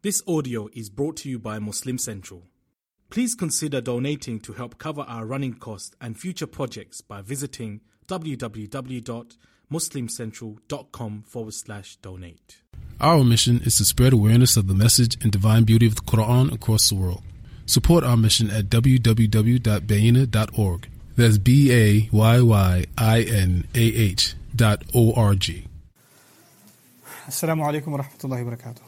This audio is brought to you by Muslim Central. Please consider donating to help cover our running costs and future projects by visiting www.muslimcentral.com forward slash donate. Our mission is to spread awareness of the message and divine beauty of the Quran across the world. Support our mission at www.bayyinah.org. That's B A Y Y I N A H dot O R G. Assalamu alaikum wa rahmatullahi wa barakatuh.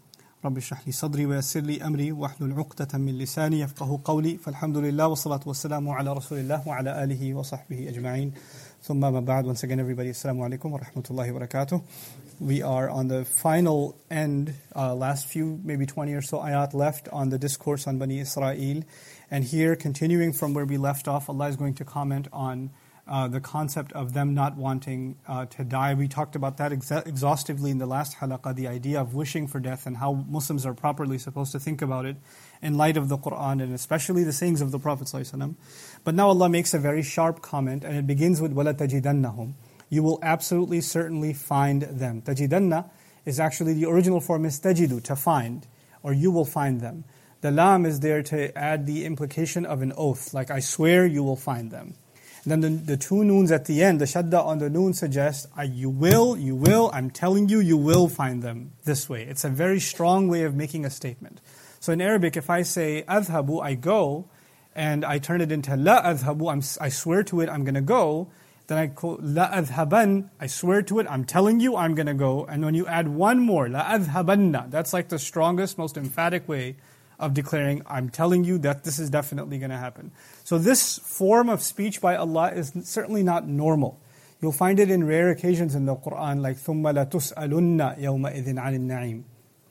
رب اشرح لي صدري ويسر لي أمري واحلل عقدة من لساني يفقه قولي فالحمد لله والصلاة والسلام على رسول الله وعلى آله وصحبه أجمعين ثم ما بعد once again everybody السلام عليكم ورحمة الله وبركاته we are on the final end, uh, last few, maybe 20 or so ayat left on the discourse on Bani Israel. And here, continuing from where we left off, Allah is going to comment on uh, the concept of them not wanting uh, to die. We talked about that exa- exhaustively in the last halaqah, the idea of wishing for death and how Muslims are properly supposed to think about it in light of the Quran and especially the sayings of the Prophet. ﷺ. But now Allah makes a very sharp comment, and it begins with وَلَا تَجِدَنَّهُمْ you will absolutely certainly find them. Tajidanna is actually the original form is tajidu, to find, or you will find them. The lam is there to add the implication of an oath, like I swear you will find them. Then the, the two noons at the end, the shadda on the noon suggests, you will, you will, I'm telling you, you will find them this way. It's a very strong way of making a statement. So in Arabic, if I say adhabu, I go, and I turn it into la adhabu, I'm, I swear to it, I'm going to go, then I quote, La adhaban, I swear to it, I'm telling you I'm going to go. And when you add one more, La adhabanna, that's like the strongest, most emphatic way of declaring, I'm telling you that this is definitely going to happen. So this form of speech by Allah is certainly not normal. You'll find it in rare occasions in the Quran, like ثُمَّ لَتُسْأَلُنَّ يَوْمَئِذٍ عَنِ النَّعِيمِ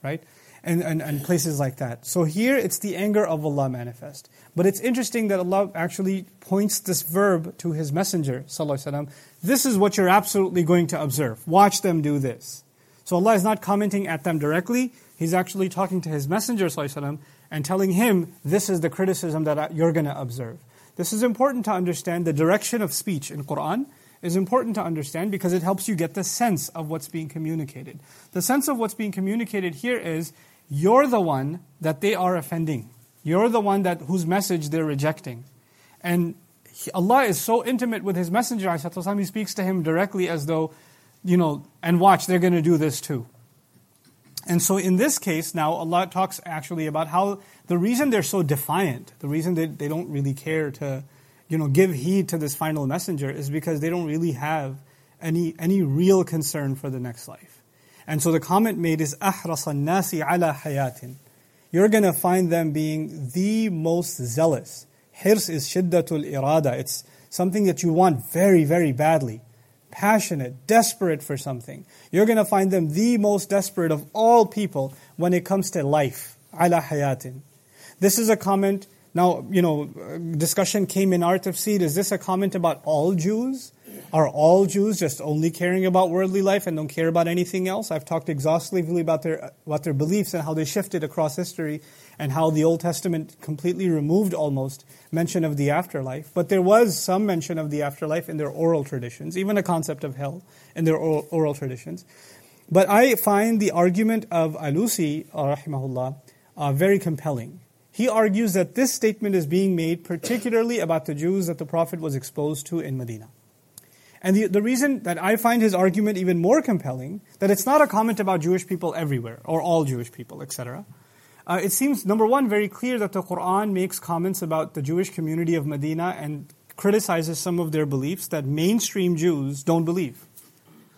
Right? And, and, and places like that. So here it's the anger of Allah manifest. But it's interesting that Allah actually points this verb to His Messenger, وسلم, This is what you're absolutely going to observe. Watch them do this. So Allah is not commenting at them directly. He's actually talking to His Messenger وسلم, and telling him, this is the criticism that you're going to observe. This is important to understand. The direction of speech in Quran is important to understand because it helps you get the sense of what's being communicated. The sense of what's being communicated here is, you're the one that they are offending. You're the one that whose message they're rejecting. And Allah is so intimate with His Messenger, he speaks to him directly as though, you know, and watch, they're going to do this too. And so in this case, now Allah talks actually about how the reason they're so defiant, the reason they, they don't really care to, you know, give heed to this final messenger is because they don't really have any, any real concern for the next life. And so the comment made is, أَحْرَصَ النَّاسِ عَلَى حَيَاتٍ you're going to find them being the most zealous. Hirs is shiddatul irada. It's something that you want very, very badly. Passionate, desperate for something. You're going to find them the most desperate of all people when it comes to life. Ala hayatin. This is a comment, now, you know, discussion came in Art of Seed. Is this a comment about all Jews? Are all Jews just only caring about worldly life and don't care about anything else? I've talked exhaustively about their, about their beliefs and how they shifted across history and how the Old Testament completely removed almost mention of the afterlife. But there was some mention of the afterlife in their oral traditions, even a concept of hell in their oral, traditions. But I find the argument of Alusi, uh, rahimahullah, uh, very compelling. He argues that this statement is being made particularly about the Jews that the Prophet was exposed to in Medina. And the, the reason that I find his argument even more compelling, that it's not a comment about Jewish people everywhere, or all Jewish people, etc. Uh, it seems, number one, very clear that the Quran makes comments about the Jewish community of Medina and criticizes some of their beliefs that mainstream Jews don't believe.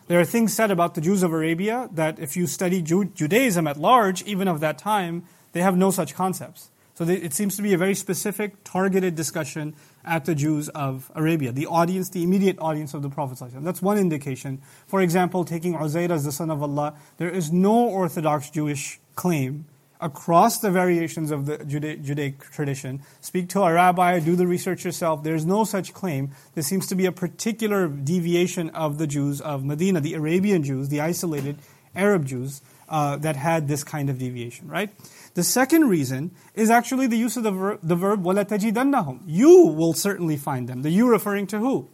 There are things said about the Jews of Arabia that if you study Judaism at large, even of that time, they have no such concepts. So it seems to be a very specific, targeted discussion at the Jews of Arabia, the audience, the immediate audience of the Prophet. That's one indication. For example, taking Uzair as the son of Allah, there is no orthodox Jewish claim across the variations of the Juda- Judaic tradition. Speak to a rabbi, do the research yourself. There's no such claim. There seems to be a particular deviation of the Jews of Medina, the Arabian Jews, the isolated Arab Jews, uh, that had this kind of deviation, right? The second reason is actually the use of the, ver- the verb وَلَا تَجِدَنَّهُمْ You will certainly find them. The you referring to who?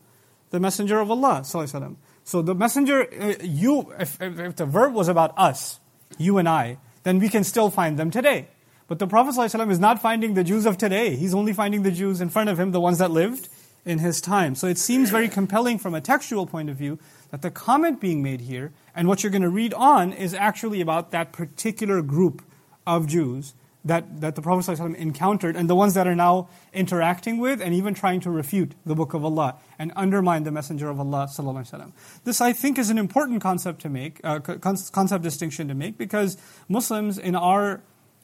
The Messenger of Allah. So the Messenger, uh, you, if, if the verb was about us, you and I, then we can still find them today. But the Prophet ﷺ is not finding the Jews of today. He's only finding the Jews in front of him, the ones that lived in his time. So it seems very compelling from a textual point of view that the comment being made here and what you're going to read on is actually about that particular group of Jews that, that the Prophet ﷺ encountered and the ones that are now interacting with and even trying to refute the Book of Allah and undermine the Messenger of Allah. ﷺ. This, I think, is an important concept to make, uh, concept distinction to make, because Muslims in our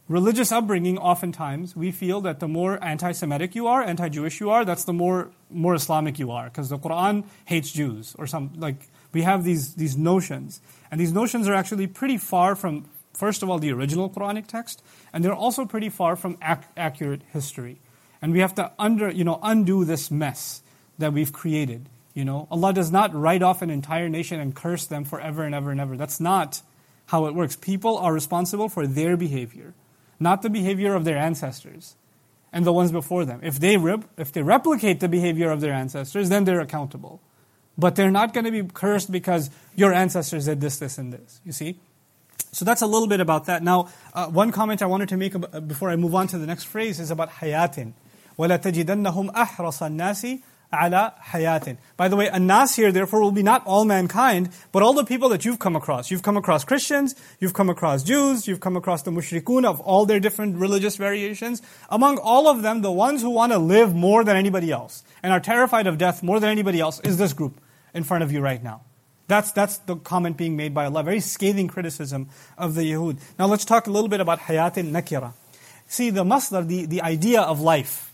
religious upbringing, oftentimes, we feel that the more anti Semitic you are, anti Jewish you are, that's the more, more Islamic you are, because the Quran hates Jews, or some, like, we have these, these notions. And these notions are actually pretty far from, first of all, the original Quranic text, and they're also pretty far from ac- accurate history. And we have to under, you know, undo this mess that we've created. You know, Allah does not write off an entire nation and curse them forever and ever and ever. That's not how it works. People are responsible for their behavior, not the behavior of their ancestors and the ones before them. If they, rep- if they replicate the behavior of their ancestors, then they're accountable. But they're not going to be cursed because your ancestors did this, this, and this. You see? So that's a little bit about that. Now, uh, one comment I wanted to make about, before I move on to the next phrase is about hayatin. وَلَا تَجِدَنَّهُمْ أَحْرَصَ النَّاسِ ala hayatin. By the way, anas here therefore will be not all mankind, but all the people that you've come across. You've come across Christians, you've come across Jews, you've come across the mushrikun of all their different religious variations. Among all of them, the ones who want to live more than anybody else and are terrified of death more than anybody else is this group in front of you right now. That's, that's the comment being made by Allah. Very scathing criticism of the Yahud. Now let's talk a little bit about hayat al nakira. See, the masdar, the, the idea of life.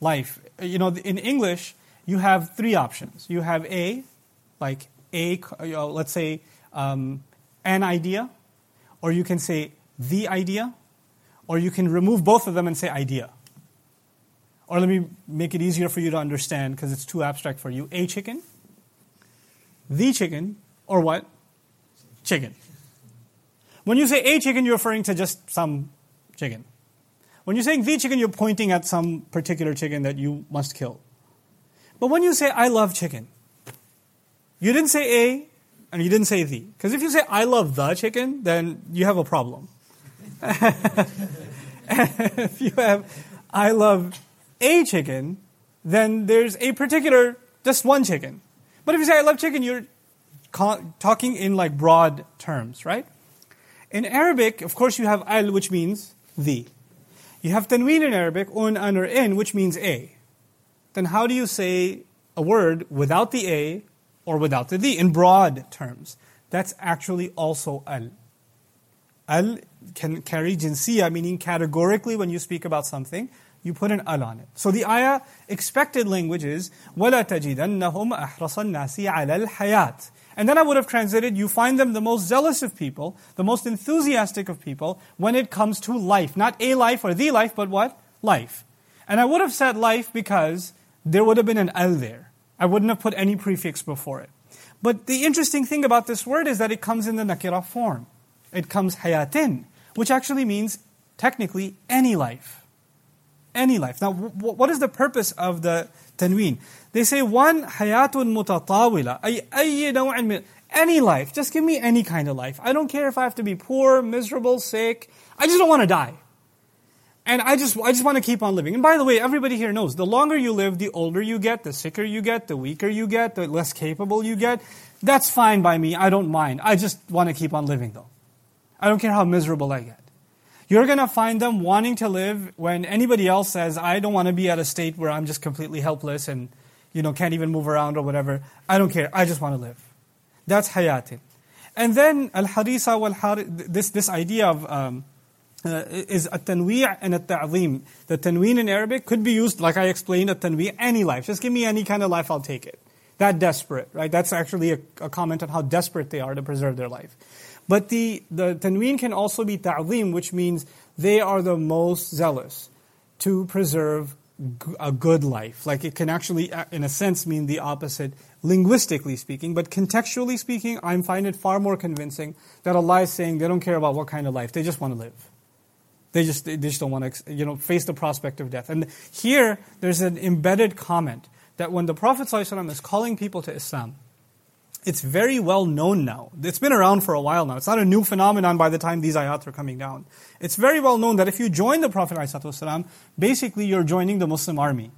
Life. You know, in English, you have three options. You have a, like a, you know, let's say, um, an idea, or you can say the idea, or you can remove both of them and say idea. Or let me make it easier for you to understand because it's too abstract for you. A chicken, the chicken, or what? Chicken. When you say a chicken, you're referring to just some chicken. When you're saying the chicken, you're pointing at some particular chicken that you must kill. But when you say I love chicken, you didn't say a and you didn't say the. Because if you say I love the chicken, then you have a problem. if you have I love a chicken, then there's a particular, just one chicken. But if you say I love chicken, you're talking in like broad terms, right? In Arabic, of course, you have al, which means the. You have tanween in Arabic, un, an, or in, which means a. Then how do you say a word without the a or without the the in broad terms? That's actually also al. Al can carry jinsiya, meaning categorically when you speak about something, you put an al on it. So the ayah, expected language is, وَلَا تَجِدَنَّهُمْ أَحْرَصَ النَّاسِ عَلَى الْحَيَاةِ And then I would have translated, you find them the most zealous of people, the most enthusiastic of people, when it comes to life. Not a life or the life, but what? Life. And I would have said life because there would have been an al there. I wouldn't have put any prefix before it. But the interesting thing about this word is that it comes in the nakira form. It comes hayatin, which actually means technically any life any life. Now, what is the purpose of the tanween? They say one hayatun mutatawila, any life. Just give me any kind of life. I don't care if I have to be poor, miserable, sick. I just don't want to die. And I just, I just want to keep on living. And by the way, everybody here knows the longer you live, the older you get, the sicker you get, the weaker you get, the less capable you get. That's fine by me. I don't mind. I just want to keep on living though. I don't care how miserable I get. You're going to find them wanting to live when anybody else says, I don't want to be at a state where I'm just completely helpless and you know, can't even move around or whatever. I don't care. I just want to live. That's hayatin. And then al-harisa wal this, this idea of um, uh, is a tanwi' and a ta'zim. The tanween in Arabic could be used, like I explained, a tanwi' any life. Just give me any kind of life, I'll take it. That desperate, right? That's actually a, a comment on how desperate they are to preserve their life. But the, the tanween can also be ta'zim, which means they are the most zealous to preserve a good life. Like it can actually, uh, in a sense, mean the opposite, linguistically speaking. But contextually speaking, I find it far more convincing that Allah is saying they don't care about what kind of life, they just want to live. They just, they just don't want to, you know, face the prospect of death. And here, there's an embedded comment that when the Prophet ﷺ is calling people to Islam, it's very well known now. It's been around for a while now. It's not a new phenomenon by the time these ayat are coming down. It's very well known that if you join the Prophet ﷺ, basically you're joining the Muslim army.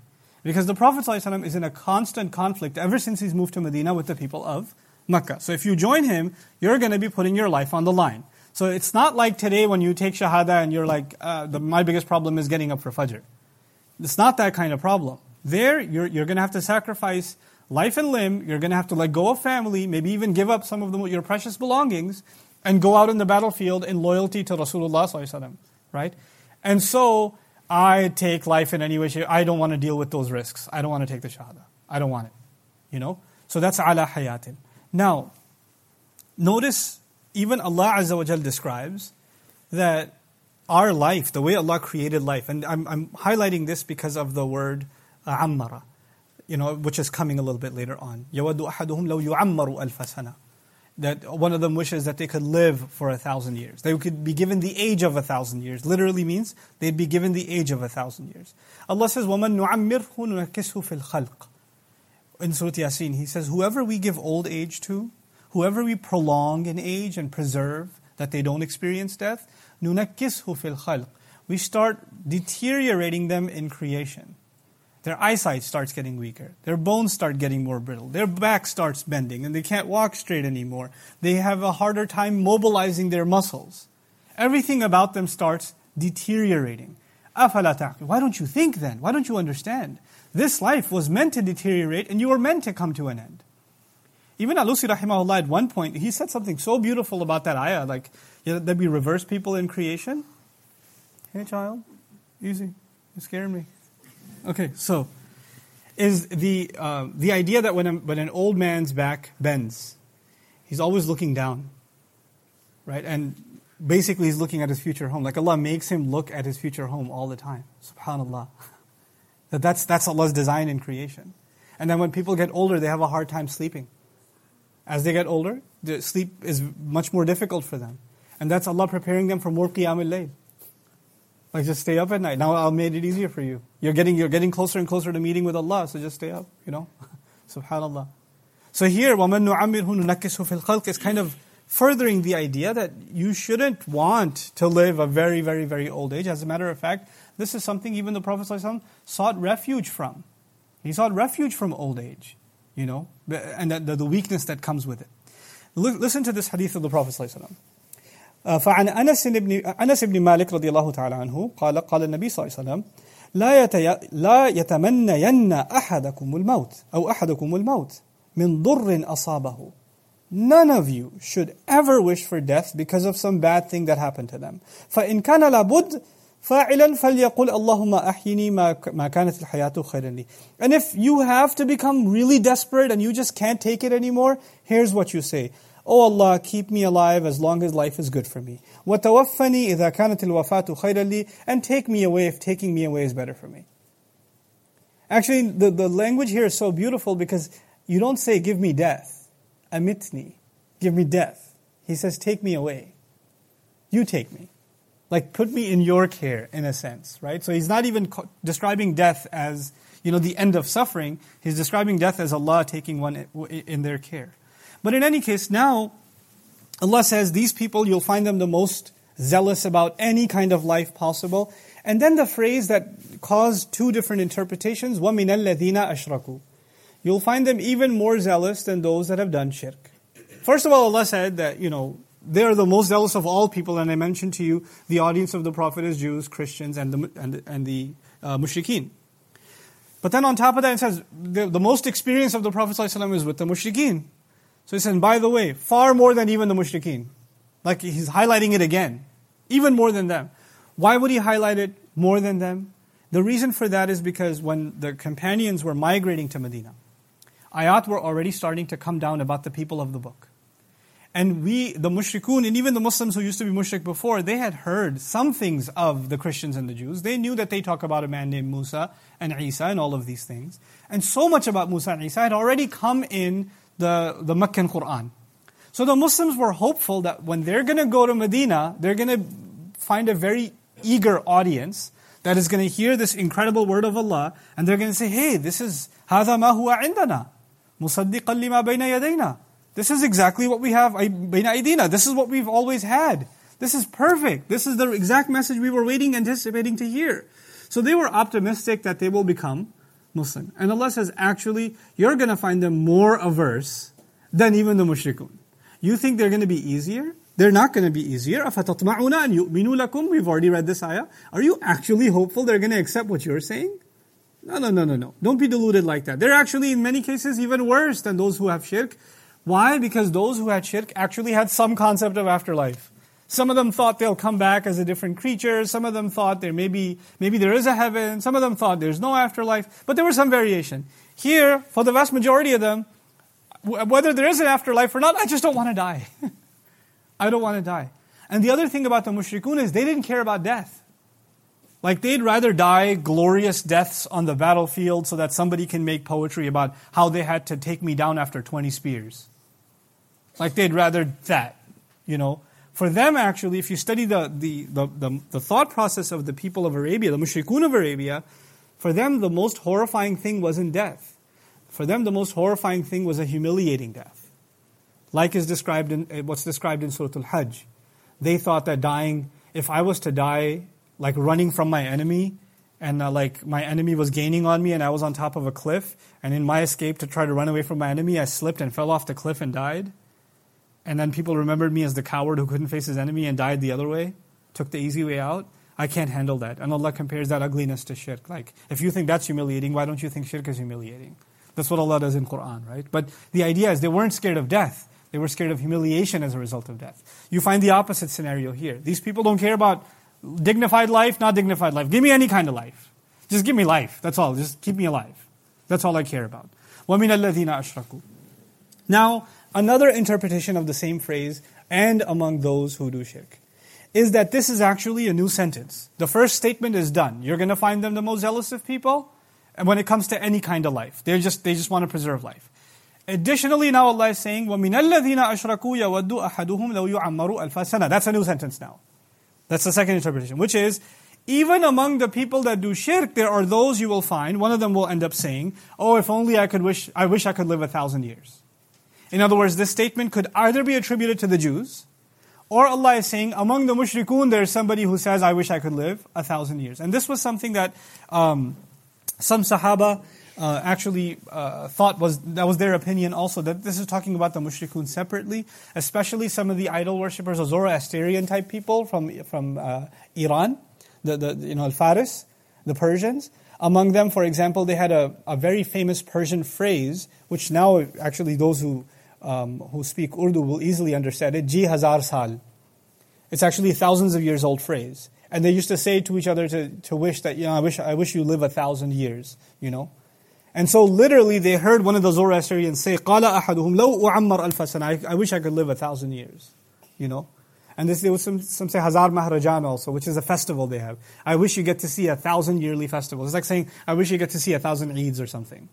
Because the Prophet ﷺ is in a constant conflict ever since he's moved to Medina with the people of Mecca. So if you join him, you're going to be putting your life on the line. So it's not like today when you take Shahada and you're like, uh, the, my biggest problem is getting up for Fajr. It's not that kind of problem. There, you're, you're going to have to sacrifice life and limb. You're going to have to let go of family, maybe even give up some of the, your precious belongings, and go out in the battlefield in loyalty to Rasulullah right? And so I take life in any way. I don't want to deal with those risks. I don't want to take the shahada. I don't want it. You know. So that's ala hayatin. Now, notice even Allah Azza wa Jal describes that our life, the way Allah created life, and I'm, I'm highlighting this because of the word uh, you know, which is coming a little bit later on. يَوَدُّ أَحَدُهُمْ لَوْ يُعَمَّرُ أَلْفَ سَنَةً That one of them wishes that they could live for a thousand years. They could be given the age of a thousand years. Literally means they'd be given the age of a thousand years. Allah says, وَمَن نُعَمِّرْهُ نُنَكِّسْهُ فِي الْخَلْقِ In Surah Yasin, He says, whoever we give old age to, whoever we prolong in age and preserve, that they don't experience death, نُنَكِّسْهُ فِي الْخَلْقِ We start deteriorating them in creation. Their eyesight starts getting weaker. Their bones start getting more brittle. Their back starts bending and they can't walk straight anymore. They have a harder time mobilizing their muscles. Everything about them starts deteriorating. Why don't you think then? Why don't you understand? This life was meant to deteriorate and you were meant to come to an end. Even Alusi rahimahullah at one point, he said something so beautiful about that ayah, like you know, that we reverse people in creation. Hey child, easy. You're scaring me. Okay, so is the uh, the idea that when a, when an old man's back bends, he's always looking down, right? And basically, he's looking at his future home. Like Allah makes him look at his future home all the time. Subhanallah. that that's that's Allah's design in creation. And then when people get older, they have a hard time sleeping. As they get older, the sleep is much more difficult for them. And that's Allah preparing them for more qiyamul layl. Like just stay up at night. Now Allah made it easier for you. You're getting you're getting closer and closer to meeting with Allah, so just stay up, you know. Subhanallah. So here, وَمَن نُعَمِّرْهُ نُنَكِّسْهُ فِي الْخَلْقِ is kind of furthering the idea that you shouldn't want to live a very, very, very old age. As a matter of fact, this is something even the Prophet sought refuge from. He sought refuge from old age, you know, and the, the weakness that comes with it. Look, listen to this hadith of the Prophet فعن أنس بن أنس بن مالك رضي الله تعالى عنه قال قال النبي صلى الله عليه وسلم لا يتي لا يتمنين أحدكم الموت أو أحدكم الموت من ضر أصابه None of you should ever wish for death because of some bad thing that happened to them. فإن كان لابد فاعلا فليقل اللهم أحيني ما كانت الحياة خيرا لي. And if you have to become really desperate and you just can't take it anymore, here's what you say. Oh Allah, keep me alive as long as life is good for me. وَتَوَفَّنِي إِذَا كَانَتِ الْوَفَاةُ خَيْرًا لِي And take me away if taking me away is better for me. Actually, the, the language here is so beautiful because you don't say, give me death. Amitni. Give me death. He says, take me away. You take me. Like, put me in your care, in a sense, right? So he's not even describing death as, you know, the end of suffering. He's describing death as Allah taking one in their care. But in any case, now Allah says these people, you'll find them the most zealous about any kind of life possible. And then the phrase that caused two different interpretations, وَمِنَ الَّذِينَ أَشْرَكُوا You'll find them even more zealous than those that have done shirk. First of all, Allah said that, you know, they are the most zealous of all people, and I mentioned to you the audience of the Prophet is Jews, Christians, and the, and the, and the uh, mushrikeen. But then on top of that, it says the, the most experience of the Prophet ﷺ is with the mushrikeen. So he says, by the way, far more than even the mushrikeen. Like he's highlighting it again. Even more than them. Why would he highlight it more than them? The reason for that is because when the companions were migrating to Medina, ayat were already starting to come down about the people of the book. And we, the mushrikun, and even the Muslims who used to be mushrik before, they had heard some things of the Christians and the Jews. They knew that they talk about a man named Musa and Isa and all of these things. And so much about Musa and Isa had already come in the, the Meccan Quran. So the Muslims were hopeful that when they're going to go to Medina, they're going to find a very eager audience that is going to hear this incredible word of Allah and they're going to say, hey, this is هذا ما هو عندنا مصدقا لما بين يدينا this is exactly what we have. This is what we've always had. This is perfect. This is the exact message we were waiting, anticipating to hear. So they were optimistic that they will become Muslim. And Allah says, actually, you're going to find them more averse than even the mushrikun. You think they're going to be easier? They're not going to be easier. أَفَتَطْمَعُونَ أَن يُؤْمِنُوا لَكُمْ We've already read this ayah. Are you actually hopeful they're going to accept what you're saying? No, no, no, no, no. Don't be deluded like that. They're actually, in many cases, even worse than those who have shirk. Why? Because those who had shirk actually had some concept of afterlife. Some of them thought they'll come back as a different creature. Some of them thought there may be, maybe there is a heaven. Some of them thought there's no afterlife. But there was some variation. Here, for the vast majority of them, whether there is an afterlife or not, I just don't want to die. I don't want to die. And the other thing about the mushrikun is they didn't care about death. Like they'd rather die glorious deaths on the battlefield so that somebody can make poetry about how they had to take me down after 20 spears. Like they'd rather that, you know. For them, actually, if you study the, the, the, the, the thought process of the people of Arabia, the mushrikun of Arabia, for them the most horrifying thing wasn't death. For them, the most horrifying thing was a humiliating death. Like is described in eh, what's described in Surah Al-Hajj. They thought that dying, if I was to die like running from my enemy, and uh, like my enemy was gaining on me and I was on top of a cliff, and in my escape to try to run away from my enemy, I slipped and fell off the cliff and died and then people remembered me as the coward who couldn't face his enemy and died the other way, took the easy way out. I can't handle that. And Allah compares that ugliness to shirk. Like, if you think that's humiliating, why don't you think shirk is humiliating? That's what Allah does in Quran, right? But the idea is they weren't scared of death. They were scared of humiliation as a result of death. You find the opposite scenario here. These people don't care about dignified life, not dignified life. Give me any kind of life. Just give me life. That's all. Just keep me alive. That's all I care about. وَمِنَ الَّذِينَ أَشْرَكُوا Now, Another interpretation of the same phrase, and among those who do shirk, is that this is actually a new sentence. The first statement is done. You're going to find them the most zealous of people, and when it comes to any kind of life, they just they just want to preserve life. Additionally, now Allah is saying, وَمِنَ الَّذِينَ أَشْرَكُوا يَوَدُّ أَحَدُهُمْ لَوْ يُعَمَّرُ أَلْفَ سَنَةً That's a new sentence now. That's the second interpretation, which is, even among the people that do shirk, there are those you will find, one of them will end up saying, oh, if only I could wish, I wish I could live a thousand years. In other words, this statement could either be attributed to the Jews, or Allah is saying, among the mushrikun, there's somebody who says, I wish I could live a thousand years. And this was something that um, some Sahaba uh, actually uh, thought was, that was their opinion also, that this is talking about the mushrikun separately, especially some of the idol worshippers, or Zoroastrian type people from, from uh, Iran, the, the, you know, Al-Faris, the Persians. Among them, for example, they had a, a very famous Persian phrase, which now actually those who um, who speak Urdu will easily understand it. Ji hazar sal. It's actually a thousands of years old phrase. And they used to say to each other to, to wish that, you know, I wish, I wish you live a thousand years, you know. And so literally they heard one of the Zoroastrians say, قَالَ أَحَدُهُمْ لَوْ أُعَمَّرْ أَلْفَ I wish I could live a thousand years, you know. And this, there was some, some say Hazar Mahrajan also, which is a festival they have. I wish you get to see a thousand yearly festival. It's like saying, I wish you get to see a thousand Eids or something,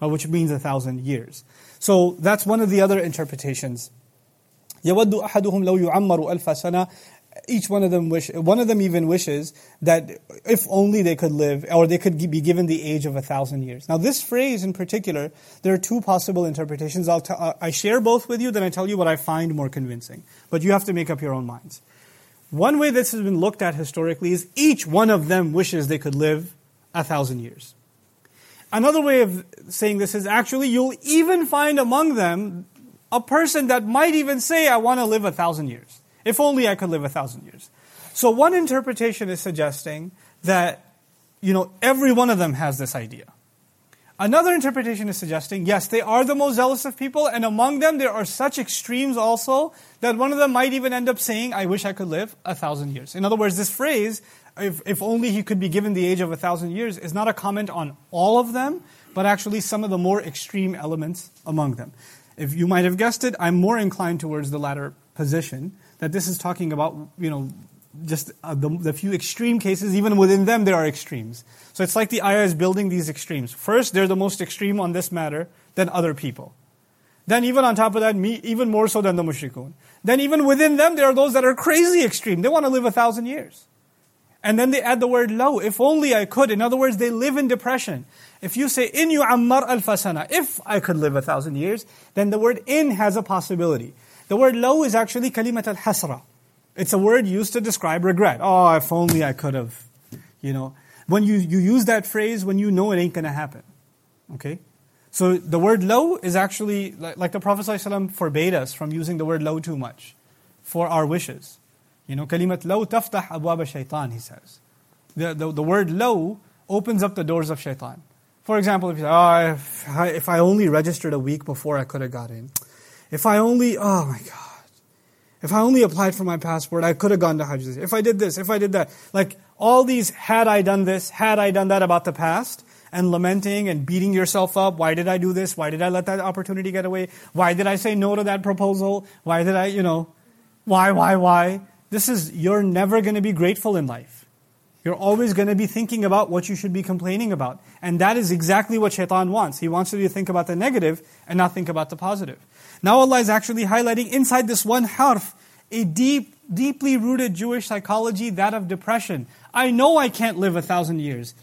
which means a thousand years. So that's one of the other interpretations. يَوَدُّ أَحَدُهُمْ لَوْ يُعَمَّرُ أَلْفَ سَنَةً each one of them wish, one of them even wishes that if only they could live, or they could be given the age of a thousand years. Now this phrase in particular, there are two possible interpretations. I'll t- I share both with you, then I tell you what I find more convincing. But you have to make up your own minds. One way this has been looked at historically is each one of them wishes they could live a thousand years. Another way of saying this is actually you'll even find among them a person that might even say, I want to live a thousand years. If only I could live a thousand years. So one interpretation is suggesting that, you know, every one of them has this idea. Another interpretation is suggesting, yes, they are the most zealous of people, and among them there are such extremes also that one of them might even end up saying, I wish I could live a thousand years. In other words, this phrase if, if only he could be given the age of a thousand years, is not a comment on all of them, but actually some of the more extreme elements among them. If you might have guessed it, I'm more inclined towards the latter position, that this is talking about, you know, just uh, the, the, few extreme cases, even within them, there are extremes. So it's like the ayah is building these extremes. First, they're the most extreme on this matter than other people. Then, even on top of that, me, even more so than the mushrikun. Then, even within them, there are those that are crazy extreme. They want to live a thousand years. And then they add the word low. If only I could. In other words, they live in depression. If you say, in you ammar al-fasana, if I could live a thousand years, then the word in has a possibility. The word low is actually kalimat al-hasra. It's a word used to describe regret. Oh, if only I could have, you know. When you, you use that phrase when you know it ain't going to happen. Okay? So the word low is actually, like, like the Prophet ﷺ forbade us from using the word low too much for our wishes. You know, kalimat low taftah abwab shaitan, he says. The, the, the word low opens up the doors of shaitan. For example, if you say, oh, if if I only registered a week before I could have got in. If I only, oh my God. If I only applied for my passport, I could have gone to Hajj. If I did this, if I did that. Like all these, had I done this, had I done that about the past, and lamenting and beating yourself up. Why did I do this? Why did I let that opportunity get away? Why did I say no to that proposal? Why did I, you know, why, why, why? This is, you're never going to be grateful in life. You're always going to be thinking about what you should be complaining about. And that is exactly what shaitan wants. He wants you to think about the negative and not think about the positive. Now Allah is actually highlighting inside this one harf a deep, deeply rooted Jewish psychology, that of depression. I know I can't live a thousand years.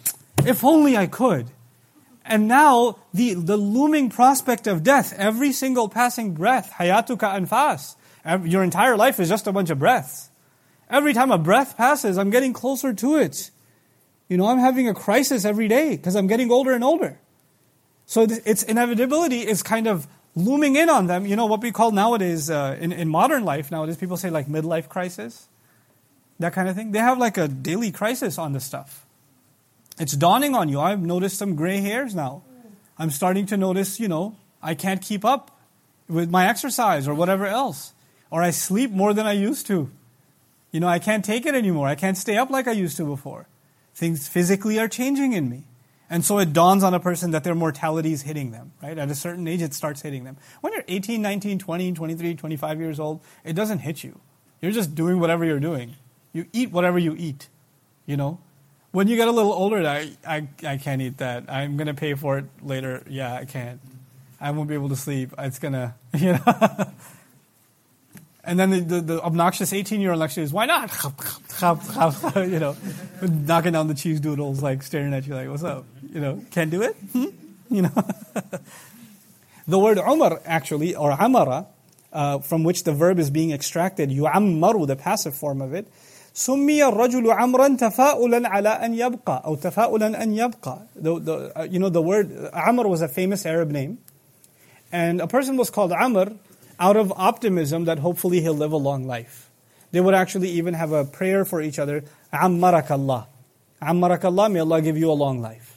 If only I could. And now the, the looming prospect of death, every single passing breath, hayatuka anfas, your entire life is just a bunch of breaths. Every time a breath passes, I'm getting closer to it. You know, I'm having a crisis every day because I'm getting older and older. So its inevitability is kind of looming in on them. You know, what we call nowadays, uh, in, in modern life nowadays, people say like midlife crisis, that kind of thing. They have like a daily crisis on this stuff. It's dawning on you. I've noticed some gray hairs now. I'm starting to notice, you know, I can't keep up with my exercise or whatever else. Or I sleep more than I used to. You know, I can't take it anymore. I can't stay up like I used to before. Things physically are changing in me. And so it dawns on a person that their mortality is hitting them, right? At a certain age, it starts hitting them. When you're 18, 19, 20, 23, 25 years old, it doesn't hit you. You're just doing whatever you're doing. You eat whatever you eat, you know? When you get a little older, I, I, I can't eat that. I'm going to pay for it later. Yeah, I can't. I won't be able to sleep. It's going to, you know? And then the, the, the obnoxious 18 year old lecture is, why not? you know, knocking down the cheese doodles, like staring at you, like, what's up? You know, can't do it? Hmm? You know? the word Umar, actually, or Amara, uh, from which the verb is being extracted, yu'ammaru, the passive form of it, سمي الرجل عمرا تفاؤلا على أن يبقى أو تفاؤلا أن يبقى. The, the, uh, you know, the word Amr was a famous Arab name. And a person was called Amr out of optimism that hopefully he'll live a long life. They would actually even have a prayer for each other, Ammarak Allah. Ammarak Allah, may Allah give you a long life.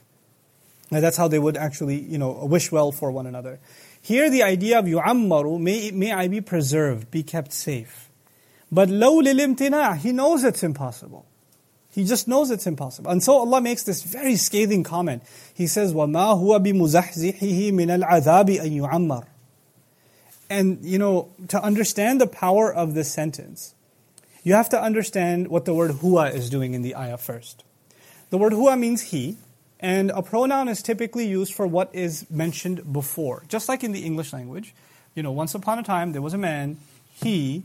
And that's how they would actually, you know, wish well for one another. Here the idea of yu'ammaru, may, may I be preserved, be kept safe. But law lilimtina, he knows it's impossible. He just knows it's impossible. And so Allah makes this very scathing comment. He says, وَمَا هُوَ بِمُزَحْزِحِهِ مِنَ الْعَذَابِ أَن يُعَمَّرُ and, you know, to understand the power of this sentence, you have to understand what the word huwa is doing in the ayah first. The word huwa means he, and a pronoun is typically used for what is mentioned before. Just like in the English language, you know, once upon a time there was a man, he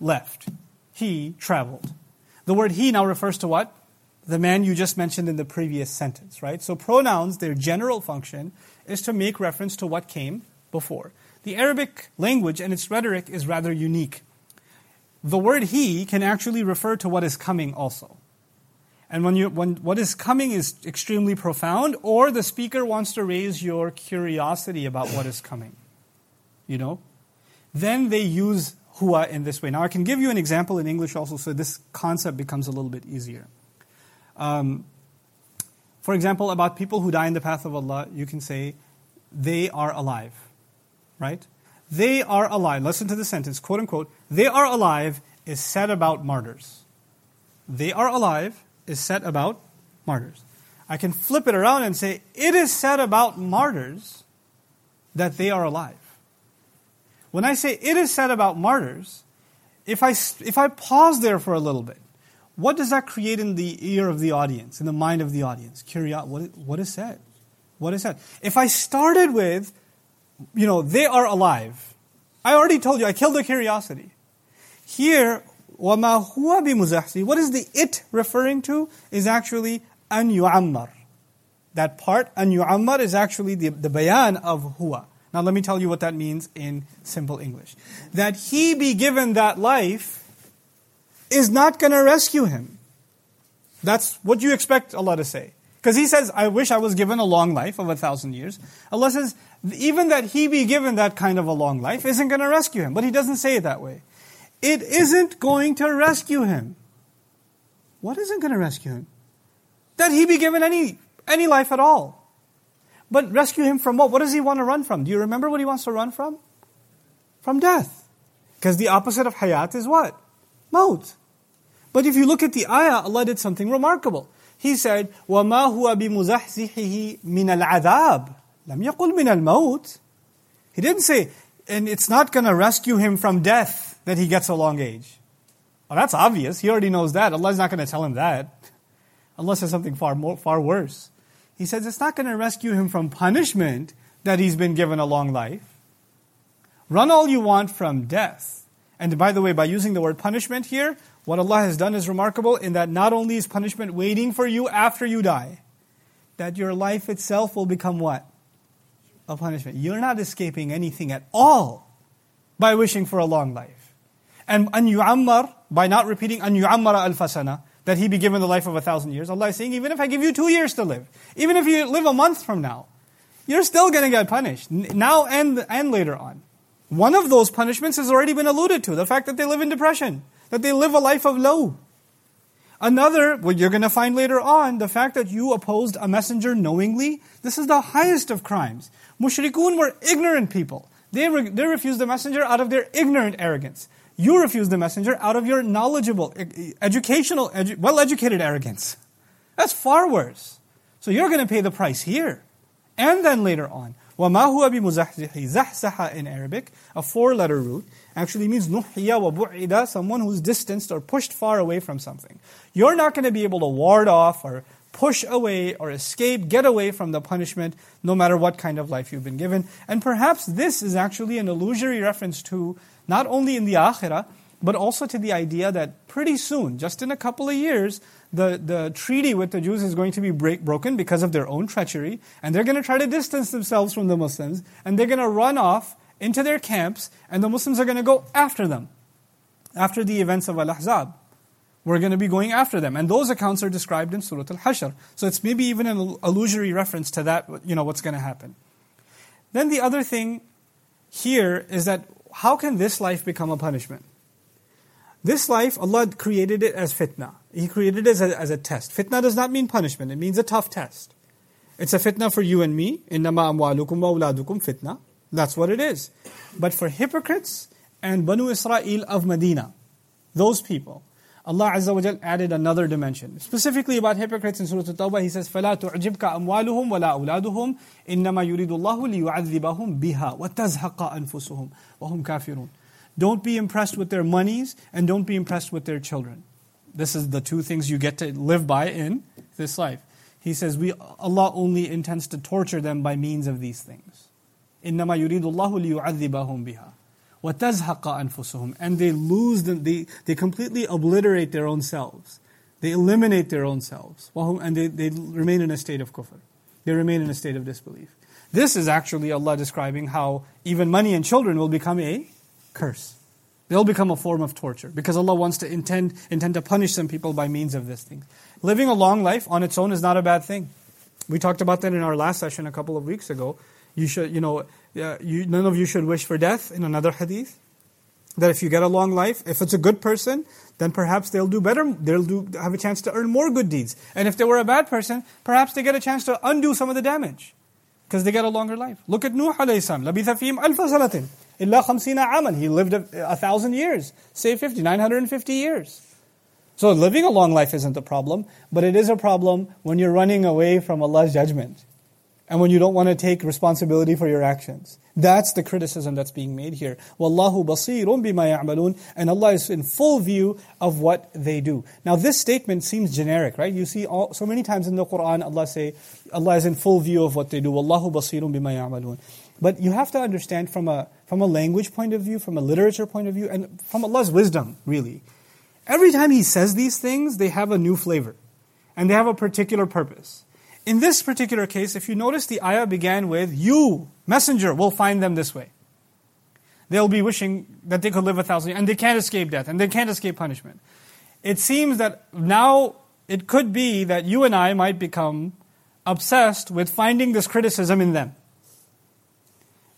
left, he traveled. The word he now refers to what? The man you just mentioned in the previous sentence, right? So pronouns, their general function is to make reference to what came before. The Arabic language and its rhetoric is rather unique. The word he can actually refer to what is coming also. And when, you, when what is coming is extremely profound, or the speaker wants to raise your curiosity about what is coming, you know, then they use hua in this way. Now, I can give you an example in English also, so this concept becomes a little bit easier. Um, for example, about people who die in the path of Allah, you can say, they are alive right? They are alive. Listen to the sentence, quote unquote. They are alive is said about martyrs. They are alive is said about martyrs. I can flip it around and say, it is said about martyrs that they are alive. When I say it is said about martyrs, if I, if I pause there for a little bit, what does that create in the ear of the audience, in the mind of the audience? Curiosity. What, what is said? What is said? If I started with, you know, they are alive, I already told you, I killed their curiosity. Here, وَمَا هُوَ بِمُزَحْزِي What is the it referring to? Is actually an yu'ammar. That part, an yu'ammar, is actually the, the bayan of huwa. Now let me tell you what that means in simple English. That he be given that life is not going to rescue him. That's what you expect Allah to say. Because he says, I wish I was given a long life of a thousand years. Allah says, even that he be given that kind of a long life isn't going to rescue him. But he doesn't say it that way. It isn't going to rescue him. What isn't going to rescue him? That he be given any, any life at all. But rescue him from what? What does he want to run from? Do you remember what he wants to run from? From death. Because the opposite of hayat is what? Maut. But if you look at the ayah, Allah did something remarkable. He said, وَمَا هُوَ بِمُزَحْزِحِهِ مِنَ الْعَذَابِ لم يقل من الموت. He didn't say, and it's not going to rescue him from death that he gets a long age. Well, that's obvious. He already knows that. Allah's not going to tell him that. Allah says something far more, far worse. He says it's not going to rescue him from punishment that he's been given a long life. Run all you want from death. And by the way, by using the word punishment here, what Allah has done is remarkable in that not only is punishment waiting for you after you die, that your life itself will become what? A punishment. You're not escaping anything at all by wishing for a long life. And an yu'ammar, by not repeating an yu'ammara al-fasana, that he be given the life of a thousand years, Allah is saying, even if I give you two years to live, even if you live a month from now, you're still going to get punished, now and, and later on. One of those punishments has already been alluded to, the fact that they live in depression that they live a life of low. Another, what you're going to find later on, the fact that you opposed a messenger knowingly, this is the highest of crimes. Mushrikun were ignorant people. They, re- they refused the messenger out of their ignorant arrogance. You refused the messenger out of your knowledgeable, educational, edu- well-educated arrogance. That's far worse. So you're going to pay the price here. And then later on. وَمَا هُوَ بِمُزَحْزِحِ زَحْزَحَ in Arabic, a four-letter root, actually means نُحْيَ وَبُعِدَ, someone who's distanced or pushed far away from something. You're not going to be able to ward off or push away or escape, get away from the punishment, no matter what kind of life you've been given. And perhaps this is actually an illusory reference to not only in the akhirah, but also to the idea that pretty soon, just in a couple of years, the, the treaty with the Jews is going to be break, broken because of their own treachery, and they're going to try to distance themselves from the Muslims, and they're going to run off into their camps, and the Muslims are going to go after them. After the events of Al Ahzab. We're going to be going after them. And those accounts are described in Surah Al Hashr. So it's maybe even an illusory reference to that, you know, what's going to happen. Then the other thing here is that how can this life become a punishment? This life, Allah created it as fitna. He created it as a, as a test. Fitna does not mean punishment, it means a tough test. It's a fitna for you and me. إِنَّمَا أَمْوَالُكُمْ وَأَوْلَادُكُمْ fitna. That's what it is. But for hypocrites and Banu Israel of Medina, those people, Allah Azza wa Jal added another dimension. Specifically about hypocrites in Surah At-Tawbah, He says, فَلَا تُعْجِبْكَ أَمْوَالُهُمْ وَلَا أَوْلَادُهُمْ إِنَّمَا يُرِيدُ اللَّهُ لِيُعَذِّبَهُمْ بِهَا وَتَزْهَقَ أَنفُسُهُمْ وَهُمْ كَافِرُونَ Don't be impressed with their monies and don't be impressed with their children. This is the two things you get to live by in this life. He says, we, Allah only intends to torture them by means of these things. إنما يريد الله ليعذبهم بها وتزهق أنفسهم and they lose them, they, they completely obliterate their own selves they eliminate their own selves and they, they remain in a state of kufr they remain in a state of disbelief this is actually Allah describing how even money and children will become a curse they'll become a form of torture because Allah wants to intend, intend to punish some people by means of this thing living a long life on its own is not a bad thing we talked about that in our last session a couple of weeks ago you should, you know, uh, you, none of you should wish for death in another hadith. That if you get a long life, if it's a good person, then perhaps they'll do better, they'll do, have a chance to earn more good deeds. And if they were a bad person, perhaps they get a chance to undo some of the damage. Because they get a longer life. Look at Nuh alayhi salam. لَبِثَ فِيهِمْ أَلْفَ سَنَةٍ إِلَّا خَمْسِينَ عَامًا He lived a, a thousand years. Say 50, 950 years. So living a long life isn't a problem, but it is a problem when you're running away from Allah's judgment and when you don't want to take responsibility for your actions. That's the criticism that's being made here. Wallahu basirun bima ya'malun. And Allah is in full view of what they do. Now this statement seems generic, right? You see all, so many times in the Quran Allah say, Allah is in full view of what they do. Wallahu basirun bima ya'malun. But you have to understand from a, from a language point of view, from a literature point of view, and from Allah's wisdom, really. Every time He says these things, they have a new flavor. And they have a particular purpose. In this particular case, if you notice, the ayah began with, You, messenger, will find them this way. They'll be wishing that they could live a thousand years, and they can't escape death, and they can't escape punishment. It seems that now it could be that you and I might become obsessed with finding this criticism in them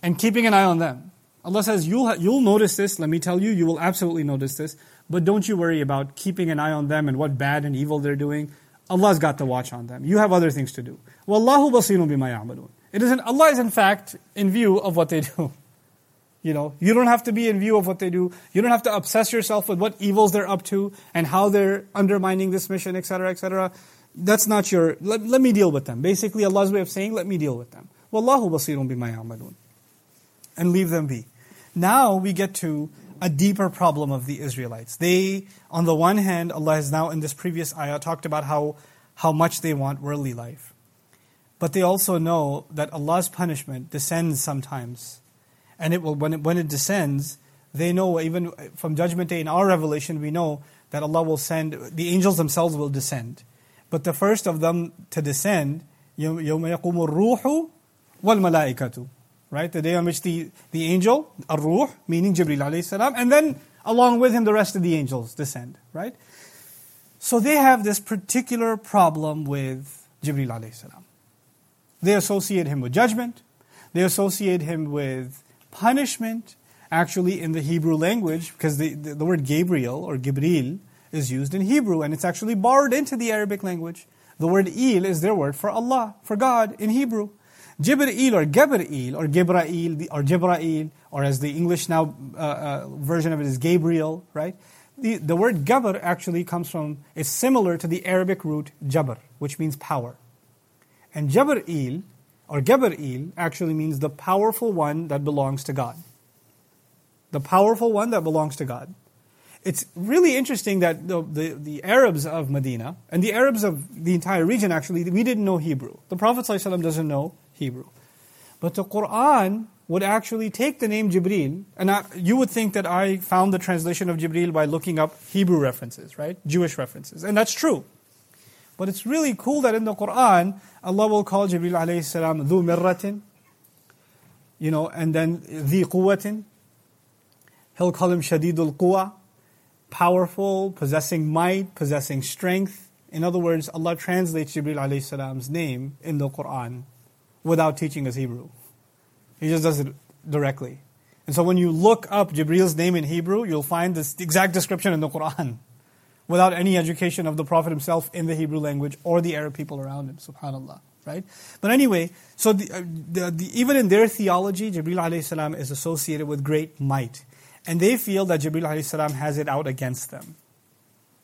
and keeping an eye on them. Allah says, you'll, you'll notice this, let me tell you, you will absolutely notice this, but don't you worry about keeping an eye on them and what bad and evil they're doing. Allah's got to watch on them. You have other things to do. Wallahu basirun bima ya'malun. It isn't, Allah is in fact in view of what they do. You know, you don't have to be in view of what they do. You don't have to obsess yourself with what evils they're up to and how they're undermining this mission, etc., etc. That's not your, let, let me deal with them. Basically, Allah's way of saying, let me deal with them. Wallahu basirun bima ya'malun. And leave them be. Now we get to a deeper problem of the Israelites. They, on the one hand, Allah has now in this previous ayah talked about how, how much they want worldly life. But they also know that Allah's punishment descends sometimes. And it will, when it, when it descends, they know, even from Judgment Day in our revelation, we know that Allah will send, the angels themselves will descend. But the first of them to descend, يَوْمَ يَقُومُ الرُّوحُ وَالْمَلَائِكَةُ right? The day on which the, the angel, Ar-Ruh, meaning Jibril alayhi salam, and then along with him the rest of the angels descend, right? So they have this particular problem with Jibril alayhi salam. They associate him with judgment, they associate him with punishment, actually in the Hebrew language, because the, the, the word Gabriel or Gibril is used in Hebrew, and it's actually borrowed into the Arabic language. The word Il is their word for Allah, for God in Hebrew. Jibreel or Gabriel or Gibrail or Jibrail, or as the English now uh, uh, version of it is Gabriel, right? The, the word Gabr actually comes from, is similar to the Arabic root Jabr, which means power. And Jabril or Gabriel actually means the powerful one that belongs to God. The powerful one that belongs to God. It's really interesting that the, the, the, Arabs of Medina, and the Arabs of the entire region actually, we didn't know Hebrew. The Prophet ﷺ doesn't know Hebrew. But the Quran would actually take the name Jibril, and I, you would think that I found the translation of Jibril by looking up Hebrew references, right? Jewish references. And that's true. But it's really cool that in the Quran, Allah will call Jibril alayhi salam dhu mirratin, you know, and then dhi quwwatin. He'll call him shadidul quwa, powerful, possessing might, possessing strength. In other words, Allah translates Jibril alayhi salam's name in the Quran without teaching us Hebrew. He just does it directly. And so when you look up Jibril's name in Hebrew, you'll find this exact description in the Quran without any education of the Prophet himself in the Hebrew language or the Arab people around him, subhanAllah. Right? But anyway, so the, uh, the, the, even in their theology, Jibril alayhi salam is associated with great might. And they feel that Jibril alayhi salam has it out against them.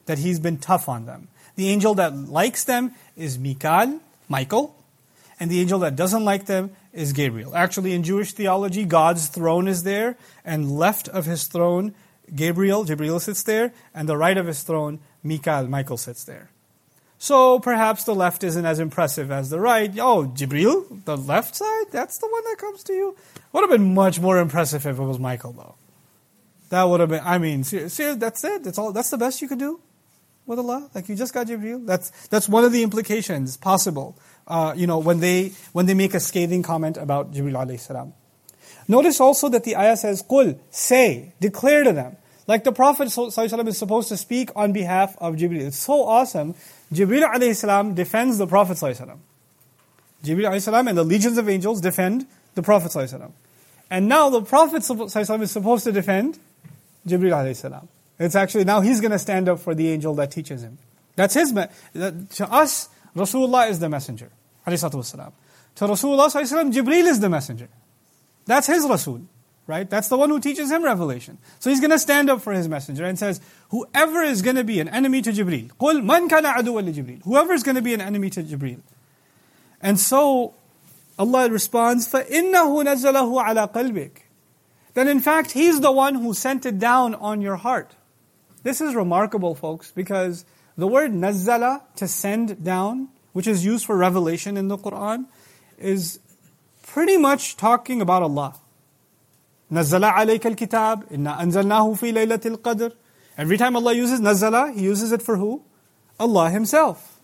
That he's been tough on them. The angel that likes them is Mikal, Michael, and the angel that doesn't like them is Gabriel. Actually, in Jewish theology, God's throne is there, and left of his throne, Gabriel, Gabriel sits there, and the right of his throne, Michael, Michael sits there. So perhaps the left isn't as impressive as the right. Oh, Jibril, the left side, that's the one that comes to you. Would have been much more impressive if it was Michael, though. That would have been. I mean, see, that's it. That's all. That's the best you could do with Allah. Like you just got Jibril. That's that's one of the implications possible uh, you know, when they, when they make a scathing comment about Jibril alayhi salam. Notice also that the ayah says, Qul, say, declare to them. Like the Prophet ﷺ is supposed to speak on behalf of Jibril. It's so awesome. Jibril alayhi salam defends the Prophet ﷺ. Jibril alayhi salam and the legions of angels defend the Prophet ﷺ. And now the Prophet ﷺ is supposed to defend Jibril alayhi salam. It's actually, now he's going to stand up for the angel that teaches him. That's his, to us, Rasulullah is the messenger. To Rasulullah Jibreel is the messenger. That's his Rasul, right? That's the one who teaches him revelation. So he's going to stand up for his messenger and says, whoever is going to be an enemy to Jibreel, قُلْ مَنْ كَانَ عَدُوًا لِجِبْرِيلِ Whoever is going to be an enemy to Jibreel. And so Allah responds, فَإِنَّهُ نَزَّلَهُ عَلَى قَلْبِكَ Then in fact, He's the one who sent it down on your heart. This is remarkable, folks, because the word nazzala, to send down, which is used for revelation in the Quran, is pretty much talking about Allah. Nazala alayka al-kitab, inna anzalnahu fi laylatil qadr. Every time Allah uses nazala, He uses it for who? Allah Himself.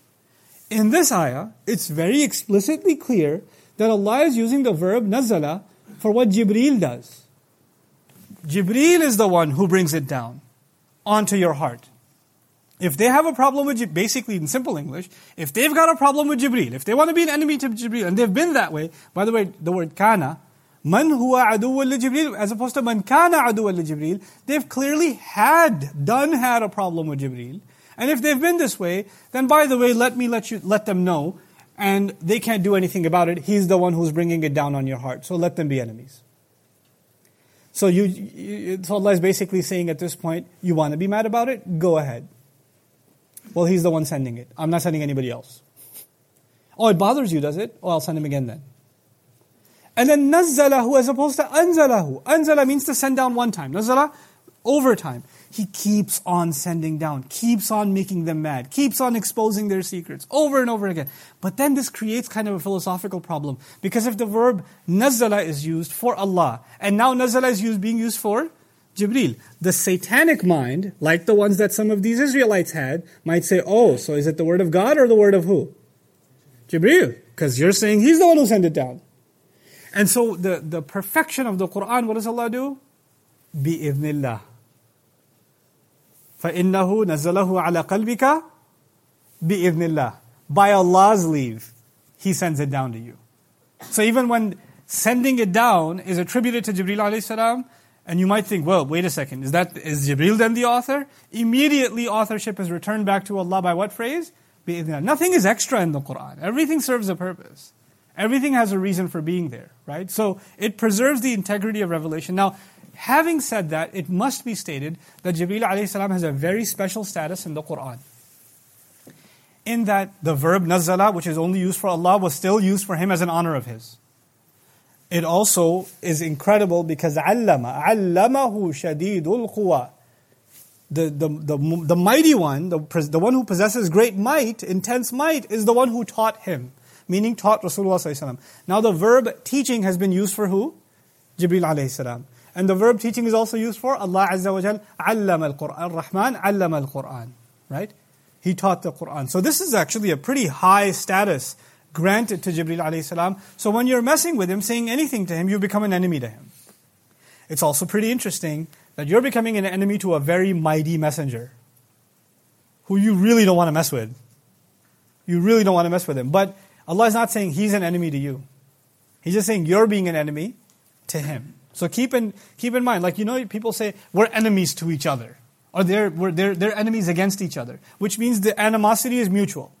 In this ayah, it's very explicitly clear that Allah is using the verb nazala for what Jibreel does. Jibreel is the one who brings it down onto your heart. If they have a problem with, basically in simple English, if they've got a problem with Jibreel, if they want to be an enemy to Jibreel, and they've been that way, by the way, the word kana, man huwa aduwwa Jibreel, as opposed to man kana aduwwa Jibreel, they've clearly had, done had a problem with Jibreel. And if they've been this way, then by the way, let me let you, let them know, and they can't do anything about it. He's the one who's bringing it down on your heart. So let them be enemies. So you, you so Allah is basically saying at this point, you want to be mad about it? Go ahead. Well, he's the one sending it. I'm not sending anybody else. Oh, it bothers you, does it? Oh, I'll send him again then. And then nazzalahu as opposed to anzalahu. Anzala means to send down one time. Nazzala, over time. He keeps on sending down, keeps on making them mad, keeps on exposing their secrets over and over again. But then this creates kind of a philosophical problem. Because if the verb nazzala is used for Allah, and now nazzala is used, being used for Jibril. The satanic mind, like the ones that some of these Israelites had, might say, oh, so is it the word of God or the word of who? Jibril. Because you're saying he's the one who sent it down. And so the, the perfection of the Quran, what does Allah do? بِإِذْنِ فَإِنَّهُ نَزَّلَهُ عَلَى قَلْبِكَ بِإِذْنِ اللَّهِ By Allah's leave, He sends it down to you. So even when sending it down is attributed to Jibril alayhi salam, and you might think, well, wait a second, is that is Jibril then the author? Immediately authorship is returned back to Allah by what phrase? Nothing is extra in the Quran. Everything serves a purpose. Everything has a reason for being there, right? So it preserves the integrity of revelation. Now, having said that, it must be stated that Jibril alayhi has a very special status in the Quran. In that the verb nazala, which is only used for Allah, was still used for him as an honor of his it also is incredible because allama, allamahu shadidul quwa. The, the, the, the mighty one, the, the one who possesses great might, intense might, is the one who taught him, meaning taught Rasulullah. Now the verb teaching has been used for who? Jibril alayhi salam. And the verb teaching is also used for Allah Azza wa Jal, allama al-Qur'an, Rahman allama al-Qur'an. Right? He taught the Qur'an. So this is actually a pretty high status granted to Jibril alayhi salam. So when you're messing with him, saying anything to him, you become an enemy to him. It's also pretty interesting that you're becoming an enemy to a very mighty messenger who you really don't want to mess with. You really don't want to mess with him. But Allah is not saying he's an enemy to you. He's just saying you're being an enemy to him. So keep in, keep in mind, like you know, people say we're enemies to each other. Or they're, they're, they're enemies against each other. Which means the animosity is mutual.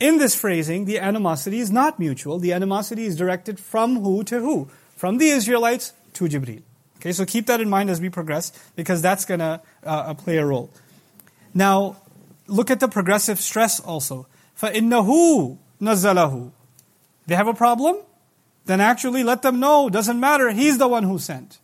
In this phrasing, the animosity is not mutual. The animosity is directed from who to who? From the Israelites to Jibril. Okay, so keep that in mind as we progress because that's going to uh, uh, play a role. Now, look at the progressive stress also. فَإِنَّهُ نَزَّلَهُ They have a problem? Then actually let them know, doesn't matter, he's the one who sent.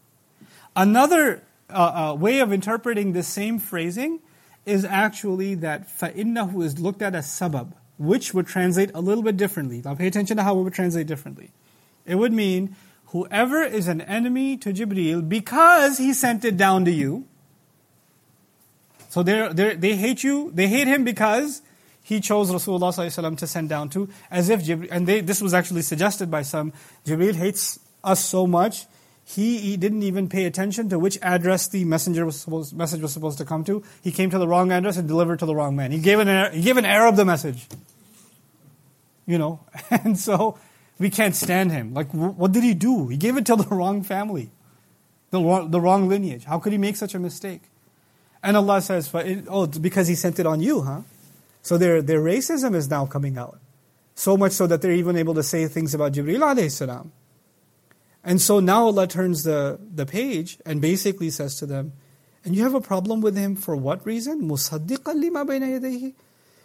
Another uh, uh, way of interpreting this same phrasing is actually that فَإِنَّهُ is looked at as sabab which would translate a little bit differently. Now pay attention to how it would translate differently. It would mean, whoever is an enemy to Jibreel because he sent it down to you. So they they hate you, they hate him because he chose Rasulullah to send down to, as if Jibreel, and they, this was actually suggested by some, Jibreel hates us so much, he, he, didn't even pay attention to which address the messenger was supposed, message was supposed to come to. He came to the wrong address and delivered to the wrong man. He gave an, he gave an Arab the message. You know, and so we can't stand him. Like, what did he do? He gave it to the wrong family, the wrong, the wrong lineage. How could he make such a mistake? And Allah says, oh, because he sent it on you, huh? So their, their racism is now coming out. So much so that they're even able to say things about Jibreel alayhi salam. And so now Allah turns the, the page and basically says to them, and you have a problem with him for what reason?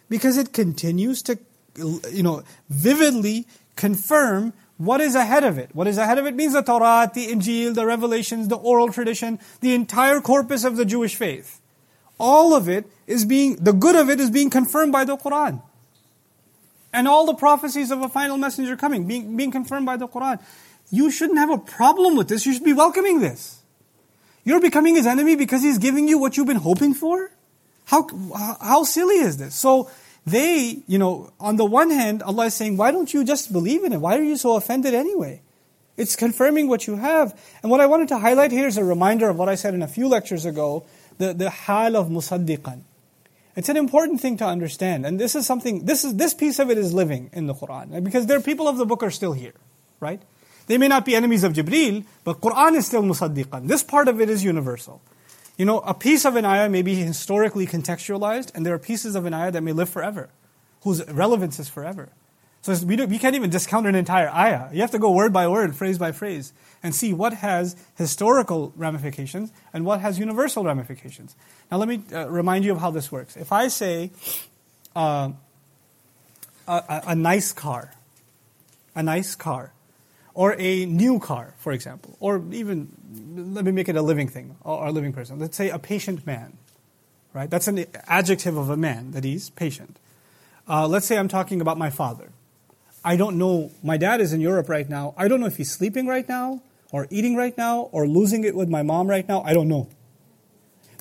Because it continues to, you know, vividly confirm what is ahead of it? What is ahead of it means the Torah, the Injil, the revelations, the oral tradition, the entire corpus of the Jewish faith. All of it is being, the good of it is being confirmed by the Quran. And all the prophecies of a final messenger coming, being, being confirmed by the Quran. You shouldn't have a problem with this. You should be welcoming this. You're becoming his enemy because he's giving you what you've been hoping for? How, how silly is this? So, they, you know, on the one hand, Allah is saying, why don't you just believe in it? Why are you so offended anyway? It's confirming what you have. And what I wanted to highlight here is a reminder of what I said in a few lectures ago, the, the hal of musaddiqan. It's an important thing to understand. And this is something, this is, this piece of it is living in the Quran. Because their people of the book are still here, right? They may not be enemies of Jibreel, but Quran is still musaddiqan. This part of it is universal. You know, a piece of an ayah may be historically contextualized, and there are pieces of an ayah that may live forever, whose relevance is forever. So we, we can't even discount an entire ayah. You have to go word by word, phrase by phrase, and see what has historical ramifications and what has universal ramifications. Now, let me uh, remind you of how this works. If I say uh, a, a nice car, a nice car, or a new car, for example, or even, let me make it a living thing, or a living person. Let's say a patient man, right? That's an adjective of a man, that he's patient. Uh, let's say I'm talking about my father. I don't know, my dad is in Europe right now. I don't know if he's sleeping right now, or eating right now, or losing it with my mom right now. I don't know.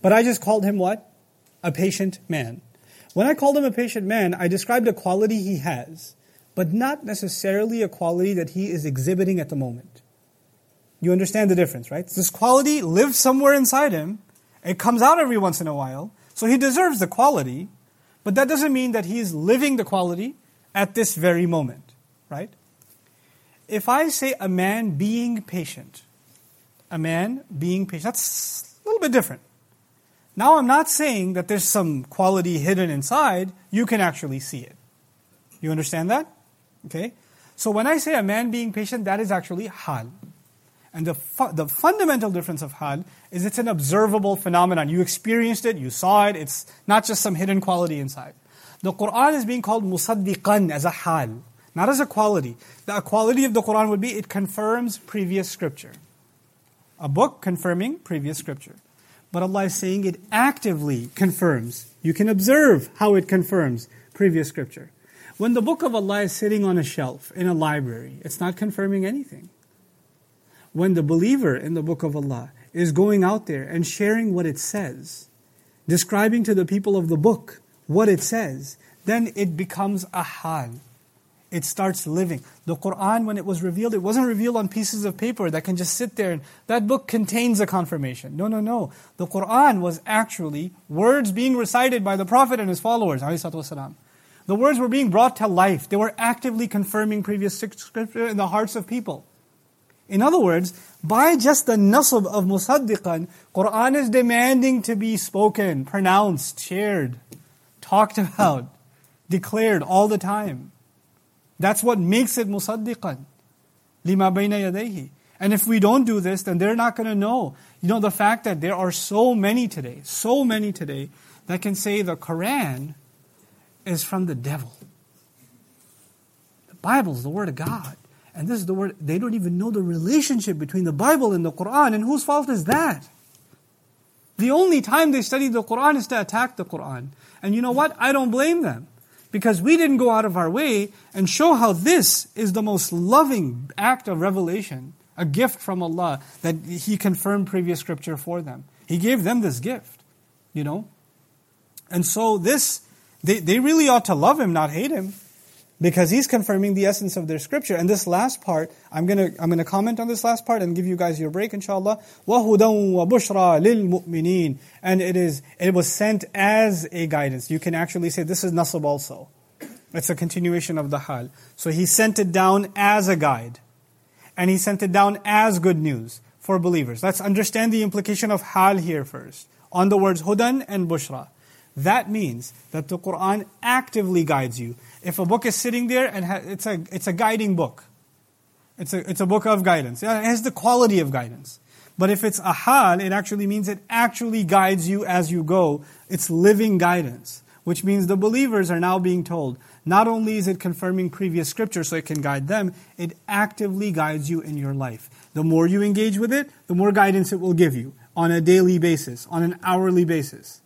But I just called him what? A patient man. When I called him a patient man, I described a quality he has but not necessarily a quality that he is exhibiting at the moment. You understand the difference, right? This quality lives somewhere inside him. It comes out every once in a while. So he deserves the quality, but that doesn't mean that he is living the quality at this very moment, right? If I say a man being patient, a man being patient, that's a little bit different. Now I'm not saying that there's some quality hidden inside, you can actually see it. You understand that? Okay? So when I say a man being patient, that is actually hal. And the, fu- the fundamental difference of hal is it's an observable phenomenon. You experienced it, you saw it, it's not just some hidden quality inside. The Quran is being called musaddiqan as a hal, not as a quality. The quality of the Quran would be it confirms previous scripture. A book confirming previous scripture. But Allah is saying it actively confirms. You can observe how it confirms previous scripture. When the book of Allah is sitting on a shelf in a library, it's not confirming anything. When the believer in the book of Allah is going out there and sharing what it says, describing to the people of the book what it says, then it becomes a hal. It starts living. The Quran, when it was revealed, it wasn't revealed on pieces of paper that can just sit there and that book contains a confirmation. No, no, no. The Quran was actually words being recited by the Prophet and his followers. The words were being brought to life. They were actively confirming previous scripture in the hearts of people. In other words, by just the nasab of musaddiqan, Quran is demanding to be spoken, pronounced, shared, talked about, declared all the time. That's what makes it musaddiqan. Lima bayna yadayhi. And if we don't do this, then they're not going to know. You know, the fact that there are so many today, so many today, that can say the Quran is from the devil. The Bible is the Word of God. And this is the word, they don't even know the relationship between the Bible and the Quran. And whose fault is that? The only time they study the Quran is to attack the Quran. And you know what? I don't blame them. Because we didn't go out of our way and show how this is the most loving act of revelation, a gift from Allah, that He confirmed previous scripture for them. He gave them this gift, you know? And so this they, they really ought to love him, not hate him, because he's confirming the essence of their scripture. And this last part, I'm gonna, I'm gonna comment on this last part and give you guys your break, inshallah. وَهُدًى وَبُشْرَى لِلْمُؤْمِنِينَ And it is, it was sent as a guidance. You can actually say this is nasab also. It's a continuation of the hal. So he sent it down as a guide. And he sent it down as good news for believers. Let's understand the implication of hal here first. On the words hudan and bushra. That means that the Quran actively guides you. If a book is sitting there and ha- it's, a, it's a guiding book, it's a, it's a book of guidance. It has the quality of guidance. But if it's a hal, it actually means it actually guides you as you go. It's living guidance, which means the believers are now being told not only is it confirming previous scripture so it can guide them, it actively guides you in your life. The more you engage with it, the more guidance it will give you on a daily basis, on an hourly basis.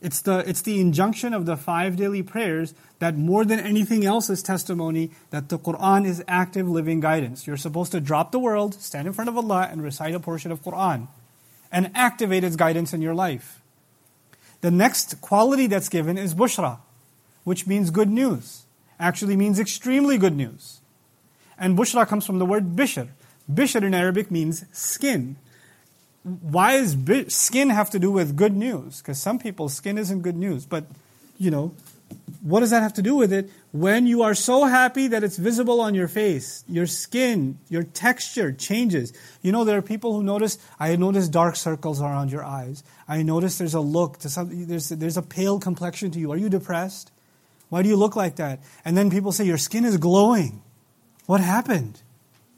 It's the, it's the injunction of the five daily prayers that more than anything else is testimony that the Quran is active living guidance. You're supposed to drop the world, stand in front of Allah, and recite a portion of Quran and activate its guidance in your life. The next quality that's given is bushra, which means good news. Actually means extremely good news. And bushra comes from the word bishr. Bishr in Arabic means skin why does skin have to do with good news? Because some people, skin isn't good news. But, you know, what does that have to do with it? When you are so happy that it's visible on your face, your skin, your texture changes. You know, there are people who notice, I notice dark circles around your eyes. I notice there's a look, to some, there's, there's a pale complexion to you. Are you depressed? Why do you look like that? And then people say, your skin is glowing. What happened?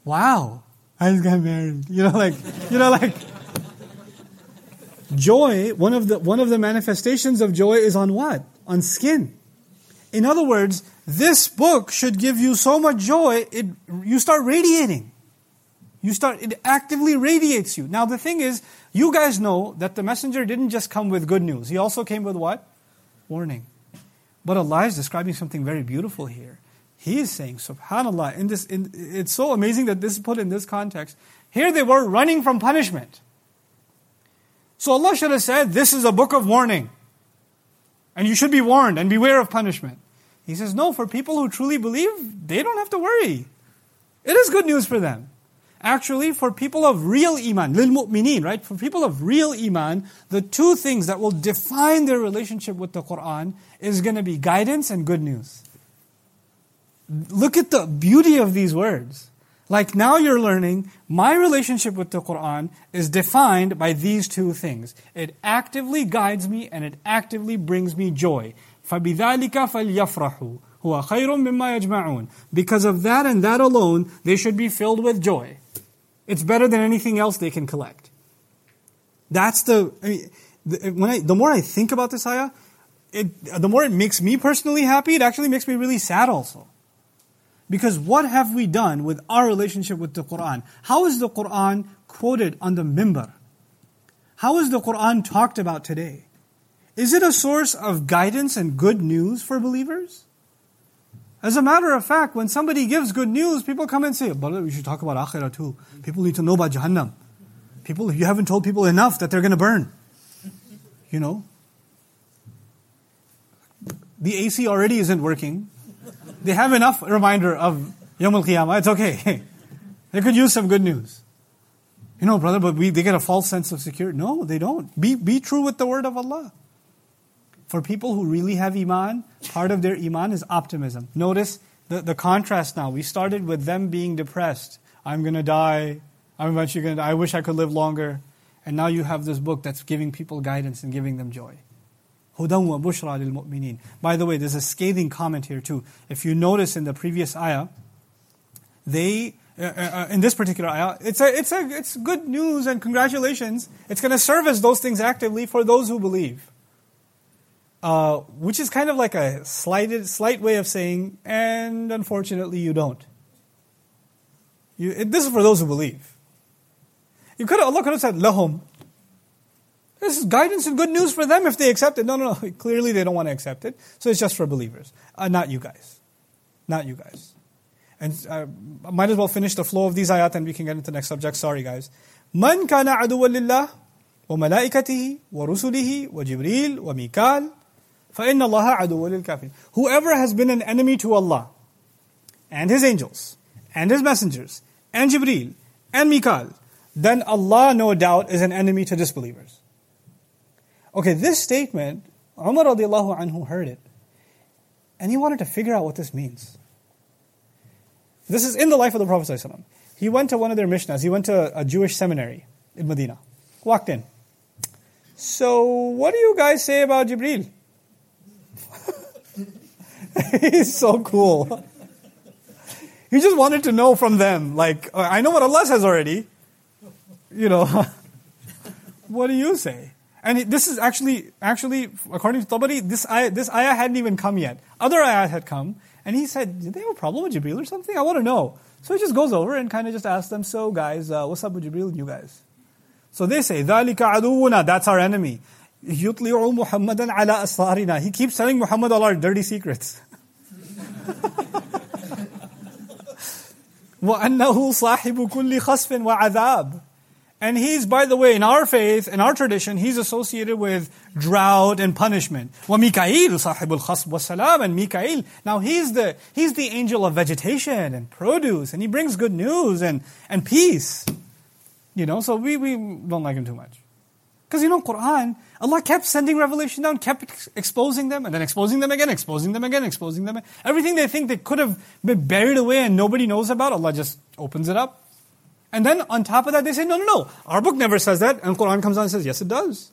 Wow. I just got married. You know, like, you know, like, Joy, one of the one of the manifestations of joy is on what? On skin. In other words, this book should give you so much joy, it you start radiating. You start it actively radiates you. Now the thing is, you guys know that the messenger didn't just come with good news. He also came with what? Warning. But Allah is describing something very beautiful here. He is saying, Subhanallah, in this, in, it's so amazing that this is put in this context. Here they were running from punishment. So Allah should have said, This is a book of warning. And you should be warned and beware of punishment. He says, No, for people who truly believe, they don't have to worry. It is good news for them. Actually, for people of real iman, lil mu'mineen, right? For people of real iman, the two things that will define their relationship with the Quran is going to be guidance and good news. Look at the beauty of these words. Like now you're learning, my relationship with the Quran is defined by these two things. It actively guides me and it actively brings me joy. فَبِذَلِكَ فَلْيَفْرَحُوا هُوَ خَيْرٌ مِمَّا يَجْمَعُونَ Because of that and that alone, they should be filled with joy. It's better than anything else they can collect. That's the, I mean, the, when I, the more I think about this ayah, it, the more it makes me personally happy, it actually makes me really sad also. Because what have we done with our relationship with the Quran? How is the Quran quoted on the mimbar? How is the Quran talked about today? Is it a source of guidance and good news for believers? As a matter of fact, when somebody gives good news, people come and say, but we should talk about akhirah too. People need to know about Jahannam. People, you haven't told people enough that they're going to burn. You know? The AC already isn't working. They have enough reminder of Yom Al Qiyamah. It's okay. they could use some good news. You know, brother, but we, they get a false sense of security. No, they don't. Be, be true with the word of Allah. For people who really have Iman, part of their Iman is optimism. Notice the, the contrast now. We started with them being depressed. I'm going to die. I'm eventually going to die. I wish I could live longer. And now you have this book that's giving people guidance and giving them joy. Hudan wa bushra lil mu'minin. By the way, there's a scathing comment here too. If you notice in the previous ayah, they uh, uh, uh in this particular ayah, it's a, it's a, it's good news and congratulations. It's going to serve as those things actively for those who believe. Uh, which is kind of like a slighted, slight way of saying, and unfortunately you don't. You, it, this is for those who believe. You could Allah could have said, lahum, this is guidance and good news for them if they accept it. No, no, no. Clearly they don't want to accept it. So it's just for believers. Uh, not you guys. Not you guys. And uh, I might as well finish the flow of these ayat and we can get into the next subject. Sorry, guys. من كان عدوا لله وملائكته ورسله وجبريل وميكال فإن الله عدو للكافرين. Whoever has been an enemy to Allah and His angels and His messengers and Jibreel and Mikal, then Allah no doubt is an enemy to disbelievers. Okay, this statement, Umar radiallahu anhu heard it. And he wanted to figure out what this means. This is in the life of the Prophet. He went to one of their mishnahs. He went to a Jewish seminary in Medina. Walked in. So, what do you guys say about Jibril? He's so cool. He just wanted to know from them, like, I know what Allah says already. You know, what do you say? And this is actually, actually, according to Tabari, this ayah, this ayah hadn't even come yet. Other ayah had come, and he said, did they have a problem with Jibril or something? I want to know. So he just goes over and kind of just asks them, so guys, uh, what's up with Jibril, you guys? So they say, ذَلِكَ عَدُوُّنَا That's our enemy. يُطْلِعُ مُحَمَّدًا عَلَى أَسْرَارِنَا He keeps telling Muhammad all our dirty secrets. وَأَنَّهُ صَاحِبُ كُلِّ خَصْفٍ وَعَذَابٍ and he's, by the way, in our faith, in our tradition, he's associated with drought and punishment. Wa Mikail, sahibul khasb wa salam, and Mikail. Now he's the, he's the angel of vegetation and produce, and he brings good news and, and peace. You know, so we, we don't like him too much. Because you know, Quran, Allah kept sending revelation down, kept exposing them, and then exposing them again, exposing them again, exposing them. Everything they think they could have been buried away and nobody knows about, Allah just opens it up. and then on top of that, they say, no, no, no. Our book never says that. And Quran comes down and says, yes, it does.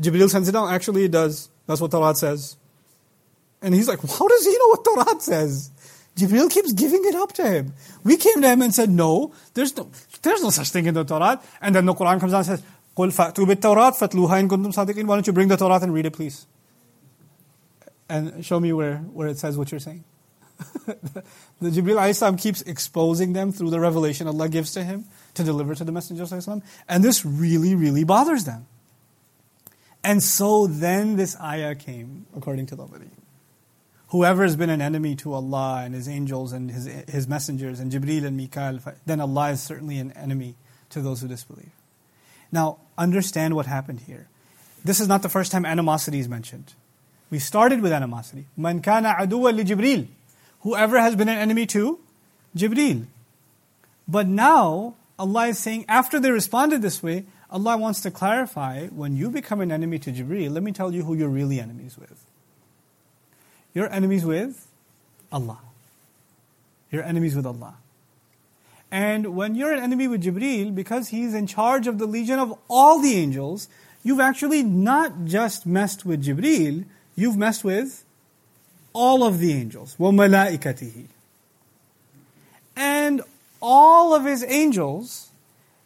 Jibril sends it down. Actually, it does. That's what Torah says. And he's like, how does he know what Torah says? Jibril keeps giving it up to him. We came to him and said, no, there's no, there's no such thing in the Torah. And then the Quran comes down and says, قُلْ فَأْتُوا بِالتَّوْرَاتِ فَاتْلُوهَا إِن كُنْتُمْ صَادِقِينَ Why don't you bring the Torah and read it, please? And show me where, where it says what you're saying. the Jibril Islam keeps exposing them through the revelation Allah gives to him to deliver to the Messenger of. And this really, really bothers them. And so then this ayah came, according to the Tabari. Whoever has been an enemy to Allah and His angels and His, his messengers and Jibril and Mikael, then Allah is certainly an enemy to those who disbelieve. Now, understand what happened here. This is not the first time animosity is mentioned. We started with animosity. Man kana aduwa li Jibreel. Whoever has been an enemy to Jibreel. But now, Allah is saying, after they responded this way, Allah wants to clarify when you become an enemy to Jibreel, let me tell you who you're really enemies with. You're enemies with Allah. You're enemies with Allah. And when you're an enemy with Jibreel, because he's in charge of the legion of all the angels, you've actually not just messed with Jibreel, you've messed with all of the angels. وَمَلَائِكَتِهِ And all of his angels,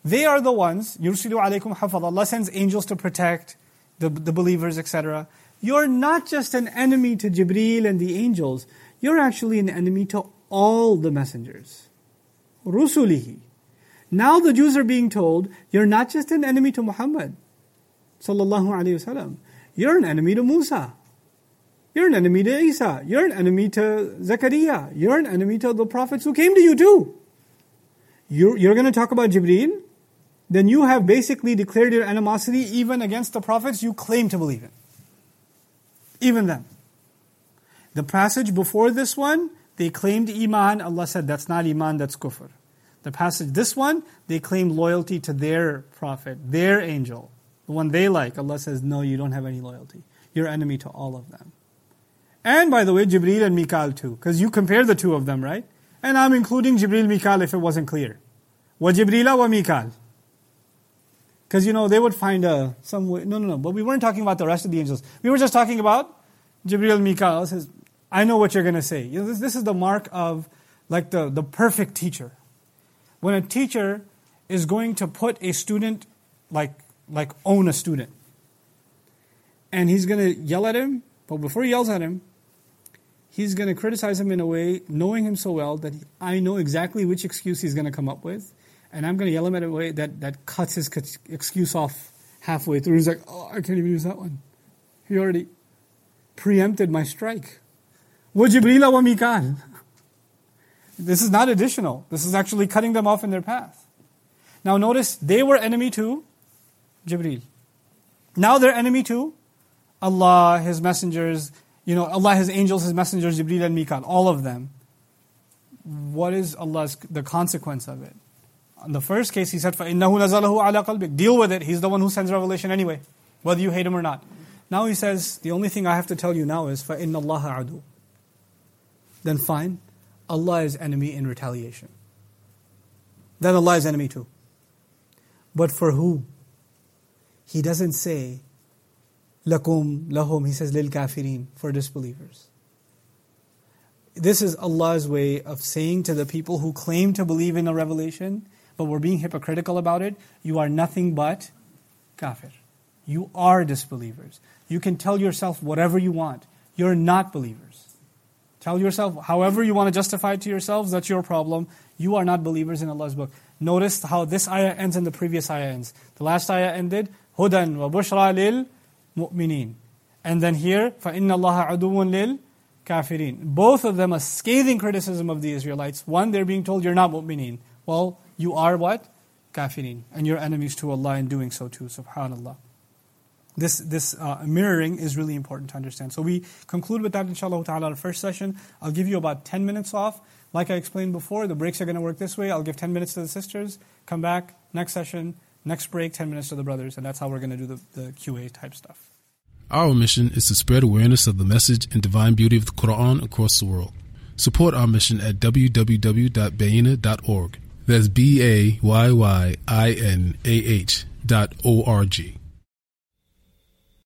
they are the ones, يُرْسِلُ عَلَيْكُمْ حَفَظ Allah sends angels to protect the, the believers, etc. You're not just an enemy to Jibreel and the angels, you're actually an enemy to all the messengers. رُسُلِهِ Now the Jews are being told, you're not just an enemy to Muhammad, sallallahu alayhi wasallam. You're an enemy to Musa. you're an enemy to Isa. You're an enemy to Zechariah. You're an enemy to the prophets who came to you too. You're, you're going to talk about Jibreel? Then you have basically declared your animosity even against the prophets you claim to believe in. Even them. The passage before this one, they claimed Iman. Allah said, that's not Iman, that's kufr. The passage, this one, they claim loyalty to their prophet, their angel, the one they like. Allah says, no, you don't have any loyalty. You're enemy to all of them. And by the way, Jibreel and Mikael too, because you compare the two of them, right? And I'm including Jibril Mikal if it wasn't clear. Wa Jibrila wa Mikal. Because you know they would find a some way. No, no, no. But we weren't talking about the rest of the angels. We were just talking about Jibril Mikal. Says, I know what you're going to say. You know, this, this is the mark of like the, the perfect teacher. When a teacher is going to put a student like like own a student, and he's going to yell at him, but before he yells at him, he's going to criticize him in a way, knowing him so well that I know exactly which excuse he's going to come up with, and I'm going to yell him in a way that that cuts his excuse off halfway through. He's like, "Oh, I can't even use that one." He already preempted my strike. Mikal. This is not additional. This is actually cutting them off in their path. Now notice they were enemy to Jibreel. Now they're enemy to Allah, His messengers, you know, Allah has angels, His messengers, Jibreel and Mikal, all of them. What is Allah's, the consequence of it? In the first case, He said, فَإِنَّهُ نَزَلَهُ عَلَى قَلْبِكَ Deal with it. He's the one who sends revelation anyway, whether you hate Him or not. Now He says, the only thing I have to tell you now is, فَإِنَّ اللَّهَ عَدُوٌ Then fine, Allah is enemy in retaliation. Then Allah is enemy too. But for who? He doesn't say, lakum, lahum, he says lil kafirin, for disbelievers. This is Allah's way of saying to the people who claim to believe in a revelation, but were being hypocritical about it, you are nothing but kafir. You are disbelievers. You can tell yourself whatever you want. You're not believers. Tell yourself however you want to justify it to yourselves, that's your problem. You are not believers in Allah's book. Notice how this ayah ends and the previous ayah ends. The last ayah ended, Hudan wa bushra lil mu'minin. And then here, فَإِنَّ اللَّهَ عَدُوٌ lil kafirin. Both of them a scathing criticism of the Israelites. One, they're being told you're not mu'minin. Well, you are what? Kafirin. And you're enemies to Allah in doing so too, subhanAllah. This, this uh, mirroring is really important to understand. So we conclude with that inshallah ta'ala our first session. I'll give you about 10 minutes off. Like I explained before, the breaks are going to work this way. I'll give 10 minutes to the sisters, come back, next session, next break, 10 minutes to the brothers, and that's how we're going to do the, the QA type stuff. Our mission is to spread awareness of the message and divine beauty of the Quran across the world. Support our mission at www.bayyinah.org. That's B A Y Y I N A H dot O R G.